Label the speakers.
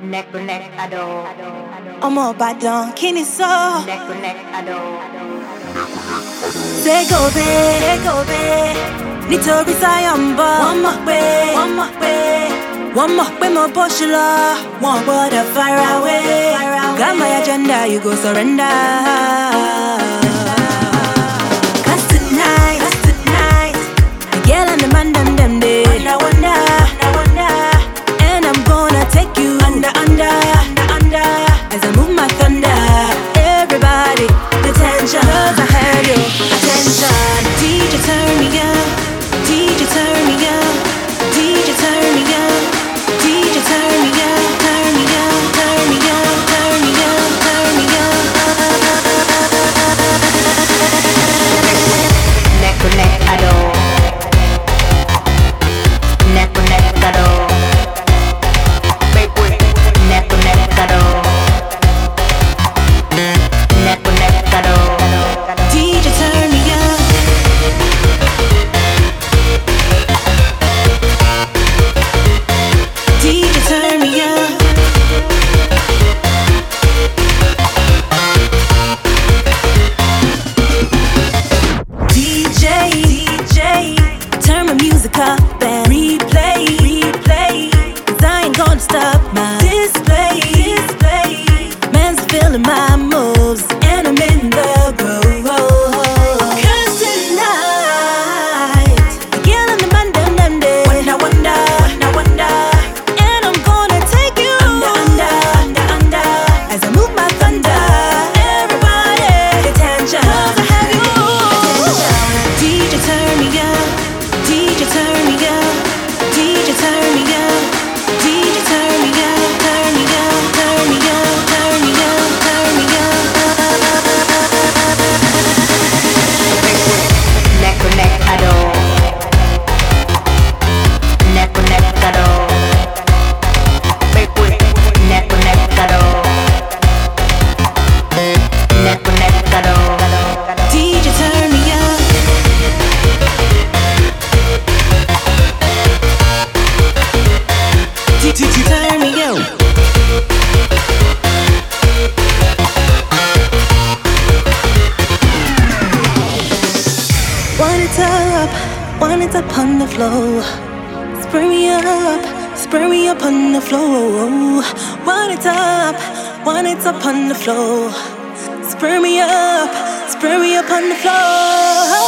Speaker 1: neck to neck ado.
Speaker 2: ọmọ ìbàdàn kí ni sọ.
Speaker 1: neck to neck ado.
Speaker 2: ṣégobe ṣégobe nítorí sáyọ̀ ń bọ̀. wọ́n mọ̀ pé wọ́n mọ̀ pé wọ́n mọ̀ pé mo bó ṣe lọ. wọ́n gbọ́dọ̀ farawé. got my agenda you go surrender. Replay, replay. 'Cause I ain't gonna stop my display, display. Man's feeling my moves, and I'm in the groove. Up, one it up on the floor. Spur me up, spur me up on the floor. One it's up, one it's up on the floor. Spur me up, spur me up on the floor.